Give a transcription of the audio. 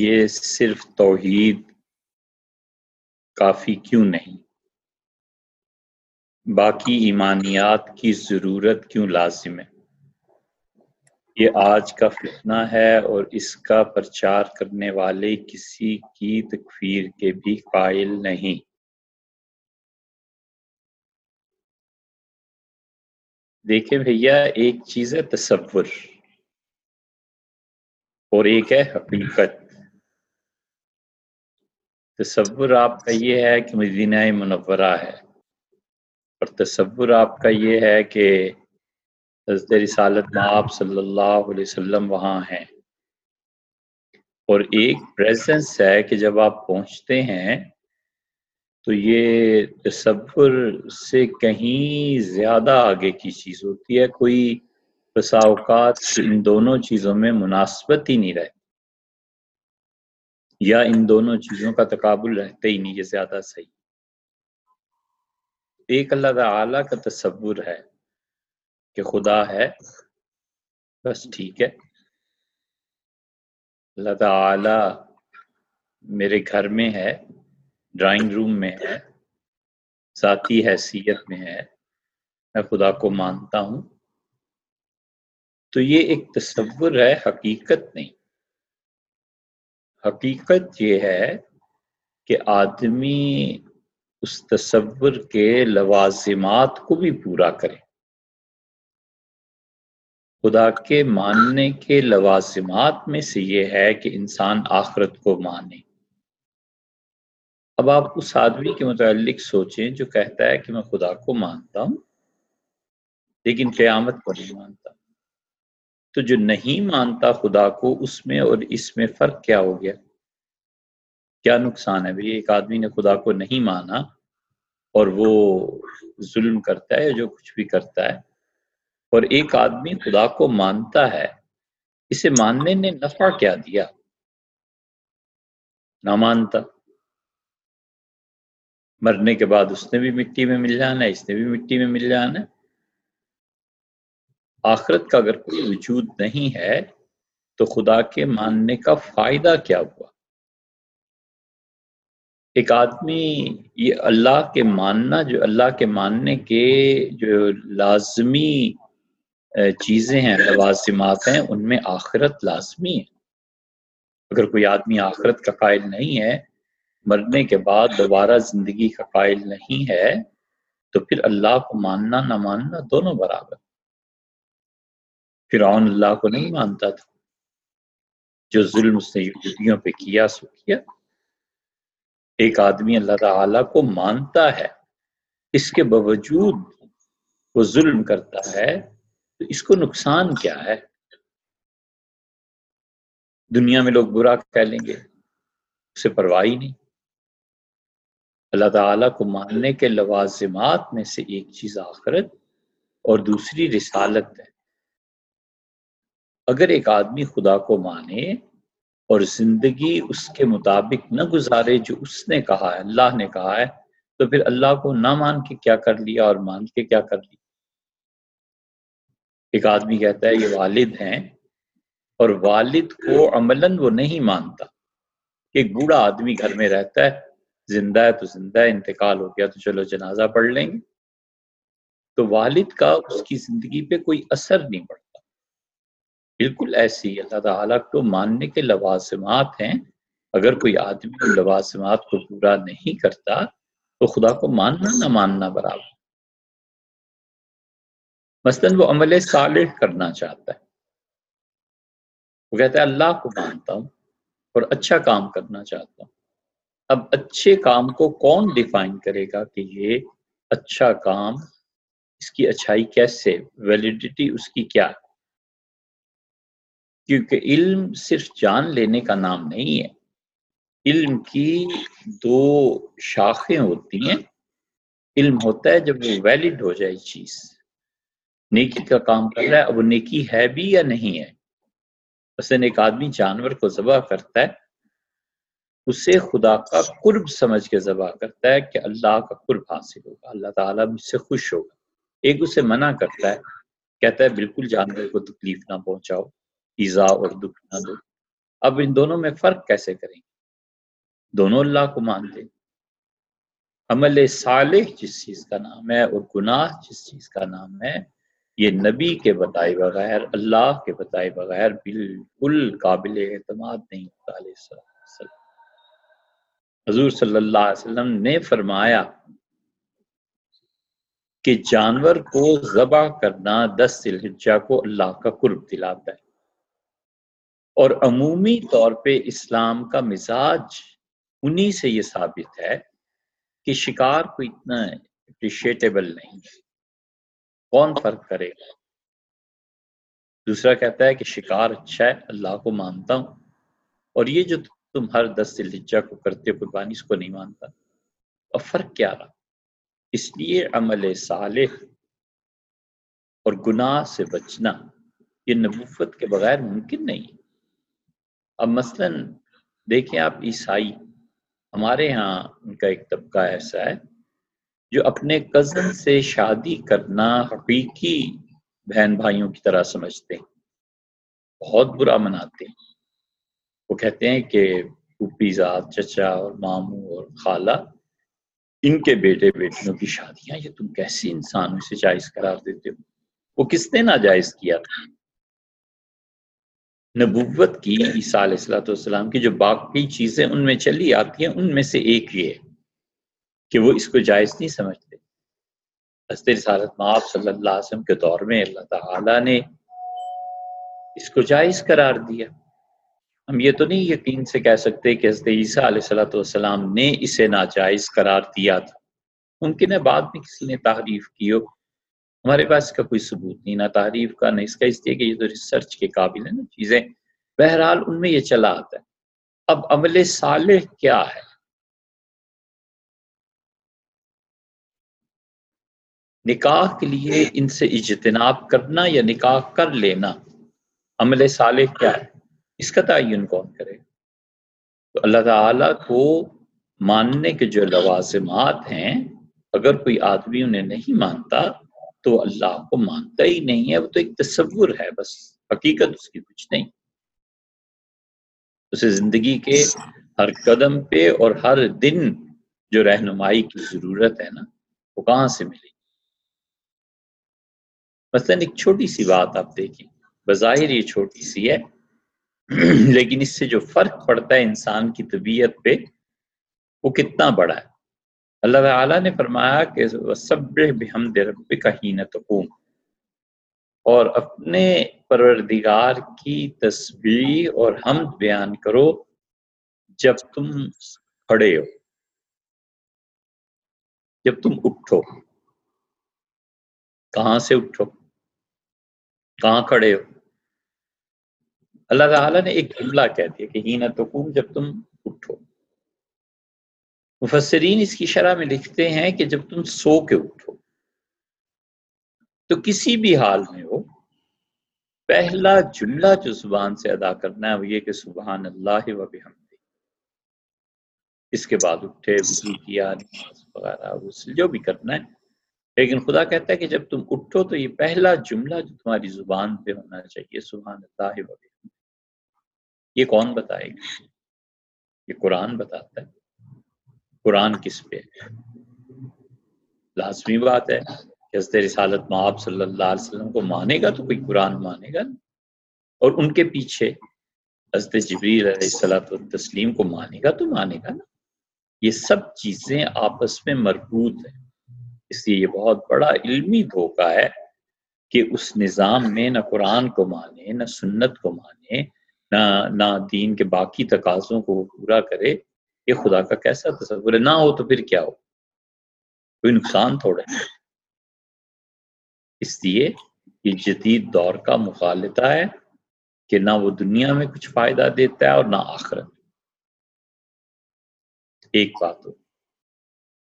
لیے صرف توحید کافی کیوں نہیں؟ باقی ایمانیات کی ضرورت کیوں لازم ہے؟ یہ آج کا فتنہ ہے اور اس کا پرچار کرنے والے کسی کی تکفیر کے بھی قائل نہیں۔ دیکھیں بھیا، ایک چیز ہے تصور اور ایک ہے حقیقت۔ تصور آپ کا یہ ہے کہ مدینہ منورہ ہے۔ اور تصور آپ کا یہ ہے کہ حضرت رسالت آپ صلی اللہ علیہ وسلم وہاں ہیں۔ اور ایک پریزنس ہے کہ جب آپ پہنچتے ہیں تو یہ تصور سے کہیں زیادہ آگے کی چیز ہوتی ہے۔ کوئی بسا اوقات ان دونوں چیزوں میں مناسبت ہی نہیں رہتی۔ یا ان دونوں چیزوں کا تقابل رہتے ہی نہیں، یہ زیادہ صحیح۔ ایک اللہ تعالی کا تصور ہے کہ خدا ہے، بس ٹھیک ہے۔ اللہ تعالی میرے گھر میں ہے، ڈرائنگ روم میں ہے، ذاتی حیثیت میں ہے، میں خدا کو مانتا ہوں۔ تو یہ ایک تصور ہے، حقیقت نہیں۔ حقیقت یہ ہے کہ آدمی اس تصور کے لوازمات کو بھی پورا کرے۔ خدا کے ماننے کے لوازمات میں سے یہ ہے کہ انسان آخرت کو مانے۔ اب آپ اس آدمی کے متعلق سوچیں جو کہتا ہے کہ میں خدا کو مانتا ہوں لیکن قیامت کو نہیں مانتا۔ تو جو نہیں مانتا خدا کو اس میں اور اس میں فرق کیا ہو گیا؟ کیا نقصان ہے؟ بھائی ایک آدمی نے خدا کو نہیں مانا اور وہ ظلم کرتا ہے جو کچھ بھی کرتا ہے، اور ایک آدمی خدا کو مانتا ہے، اسے ماننے نے نفع کیا دیا؟ نہ مانتا۔ مرنے کے بعد اس نے بھی مٹی میں مل جانا ہے، اس نے بھی مٹی میں مل جانا ہے۔ آخرت کا اگر کوئی وجود نہیں ہے، تو خدا کے ماننے کا فائدہ کیا ہوا؟ ایک آدمی یہ اللہ کے ماننا، جو اللہ کے ماننے کے جو لازمی چیزیں ہیں، لوازمات ہیں، ان میں آخرت لازمی ہے۔ اگر کوئی آدمی آخرت کا قائل نہیں ہے، مرنے کے بعد دوبارہ زندگی کا قائل نہیں ہے، تو پھر اللہ کو ماننا، نہ ماننا دونوں برابر۔ فرعون اللہ کو نہیں مانتا تھا۔ جو ظلم اس نے یہودیوں پہ کیا، سو کیا۔ ایک آدمی اللہ تعالی کو مانتا ہے، اس کے باوجود وہ ظلم کرتا ہے، تو اس کو نقصان کیا ہے؟ دنیا میں لوگ برا کہہ لیں گے، اسے پرواہی نہیں۔ اللہ تعالیٰ کو ماننے کے لوازمات میں سے ایک چیز آخرت اور دوسری رسالت ہے۔ اگر ایک آدمی خدا کو مانے اور زندگی اس کے مطابق نہ گزارے جو اس نے کہا ہے، اللہ نے کہا ہے، تو پھر اللہ کو نہ مان کے کیا کر لیا اور مان کے کیا کر لیا؟ ایک آدمی کہتا ہے، یہ والد ہیں اور والد کو عملاً وہ نہیں مانتا ایک بوڑھا آدمی گھر میں رہتا ہے، زندہ ہے تو زندہ ہے، انتقال ہو گیا تو چلو جنازہ پڑھ لیں گے۔ تو والد کا اس کی زندگی پہ کوئی اثر نہیں پڑتا۔ بالکل ایسی، اللہ تعالیٰ کو ماننے کے لوازمات ہیں۔ اگر کوئی آدمی لوازمات کو پورا نہیں کرتا، تو خدا کو ماننا نہ ماننا برابر۔ مثلاً وہ عمل صالح کرنا چاہتا ہے۔ وہ کہتا ہے، اللہ کو مانتا ہوں اور اچھا کام کرنا چاہتا ہوں۔ اب اچھے کام کو کون ڈیفائن کرے گا کہ یہ اچھا کام، اس کی اچھائی کیسے ویلیڈیٹی اس کی کیا ہے؟ کیونکہ علم صرف جان لینے کا نام نہیں ہے۔ علم کی دو شاخیں ہوتی ہیں۔ علم ہوتا ہے جب وہ ویلڈ ہو جائے چیز۔ نیکی کا کام کر رہا ہے، اب وہ نیکی ہے بھی یا نہیں ہے؟ مثلاً ایک آدمی جانور کو ذبح کرتا ہے۔ اسے خدا کا قرب سمجھ کے ذبح کرتا ہے کہ اللہ کا قرب حاصل ہوگا۔ اللہ تعالیٰ مجھ سے خوش ہوگا۔ ایک اسے منع کرتا ہے، کہتا ہے، بالکل جانور کو تکلیف نہ پہنچاؤ۔ ایزا اور دکھ نہ دو۔ اب ان دونوں میں فرق کیسے کریں؟ گے دونوں اللہ کو مانتے۔ عمل صالح جس چیز کا نام ہے اور گناہ جس چیز کا نام ہے، یہ نبی کے بتائے بغیر، اللہ کے بتائے بغیر بالکل قابل اعتماد نہیں ہوتا علیہ السلام حضور صلی اللہ علیہ وسلم نے فرمایا کہ جانور کو ذبح کرنا دس الحجہ کو اللہ کا قرب دلاتا ہے۔ اور عمومی طور پہ اسلام کا مزاج انہی سے یہ ثابت ہے کہ شکار کو اتنا اپریشیٹیبل نہیں کون فرق کرے گا؟ دوسرا کہتا ہے کہ شکار اچھا ہے، اللہ کو مانتا ہوں۔ اور یہ جو تم ہر دس الحجہ کو کرتے قربانی، اس کو نہیں مانتا۔ اور فرق کیا رہا؟ اس لیے عمل صالح اور گناہ سے بچنا یہ نبوت کے بغیر ممکن نہیں۔ اب مثلا دیکھیں آپ عیسائی، ہمارے ہاں ان کا ایک طبقہ ایسا ہے جو اپنے کزن سے شادی کرنا حقیقی بہن بھائیوں کی طرح سمجھتے ہیں، بہت برا مناتے ہیں۔ وہ کہتے ہیں کہ پھوپھی ذات، چچا اور ماموں اور خالہ، ان کے بیٹے بیٹیوں کی شادیاں، یہ تم کیسے انسانوں سے جائز قرار دیتے ہو؟ وہ کس نے ناجائز کیا تھا؟ نبوت کی عیسیٰ علیہ السلاۃ والسلام کی جو باقی چیزیں ان میں چلی آتی ہیں، ان میں سے ایک یہ کہ وہ اس کو جائز نہیں سمجھتے۔ حضرت رسالت معاف صلی اللہ علیہ وسلم کے دور میں اللہ تعالیٰ نے اس کو جائز قرار دیا۔ ہم یہ تو نہیں یقین سے کہہ سکتے کہ حضرت عیسیٰ علیہ صلاۃ والسلام نے اسے ناجائز قرار دیا تھا۔ ممکن ہے بعد میں کسی نے تعریف کی ہو۔ ہمارے پاس اس کا کوئی ثبوت نہیں، نہ تعریف کا، نہ اس کا، اس لیے کہ یہ تو ریسرچ کے قابل ہے نا چیزیں۔ بہرحال ان میں یہ چلا آتا ہے۔ اب عمل صالح کیا ہے؟ نکاح کے لیے ان سے اجتناب کرنا یا نکاح کر لینا؟ عمل صالح کیا ہے؟ اس کا تعین کون کرے؟ تو اللہ تعالی کو ماننے کے جو لوازمات ہیں، اگر کوئی آدمی انہیں نہیں مانتا تو اللہ کو مانتا ہی نہیں ہے، وہ تو ایک تصور ہے، بس حقیقت اس کی کچھ نہیں۔ اسے زندگی کے ہر قدم پہ اور ہر دن جو رہنمائی کی ضرورت ہے نا، وہ کہاں سے ملے مثلا ایک چھوٹی سی بات آپ دیکھیں۔ بظاہر یہ چھوٹی سی ہے، لیکن اس سے جو فرق پڑتا ہے انسان کی طبیعت پہ، وہ کتنا بڑا ہے۔ اللہ تعالیٰ نے فرمایا کہ سب بحمد ربک حین تقوم۔ اور اپنے پروردگار کی تصویر اور حمد بیان کرو جب تم کھڑے ہو۔ جب تم اٹھو۔ کہاں سے اٹھو؟ کہاں کھڑے ہو؟ اللہ تعالیٰ نے ایک جملہ کہہ دیا کہ ہین تقوم جب تم اٹھو۔ مفسرین اس کی شرح میں لکھتے ہیں کہ جب تم سو کے اٹھو، تو کسی بھی حال میں ہو، پہلا جملہ جو زبان سے ادا کرنا ہے وہ یہ کہ سبحان اللہ و بحمد اس کے بعد اٹھے، وضو کیا، نماز وغیرہ، غسل، جو بھی کرنا ہے۔ لیکن خدا کہتا ہے کہ جب تم اٹھو تو یہ پہلا جملہ جو تمہاری زبان پہ ہونا چاہیے، سبحان اللہ و یہ کون بتائے گا؟ یہ قرآن بتاتا ہے۔ قرآن کس پہ؟ لازمی بات ہے کہ حضرت رسالت معاب صلی اللہ علیہ وسلم کو مانے گا تو کوئی قرآن مانے گا اور ان کے پیچھے حضرت جبریل علیہ السلاۃ تسلیم کو مانے گا تو مانے گا نا۔ یہ سب چیزیں آپس میں مربوط ہیں۔ اس لیے یہ بہت بڑا علمی دھوکہ ہے کہ اس نظام میں نہ قرآن کو مانے، نہ سنت کو مانے، نہ نہ دین کے باقی تقاضوں کو وہ پورا کرے۔ یہ خدا کا کیسا تصور ہے؟ نہ ہو تو پھر کیا ہو؟ کوئی نقصان تھوڑا ہے۔ اس لیے یہ جدید دور کا مخالطہ ہے کہ نہ وہ دنیا میں کچھ فائدہ دیتا ہے اور نہ آخرت۔ ایک بات ہو۔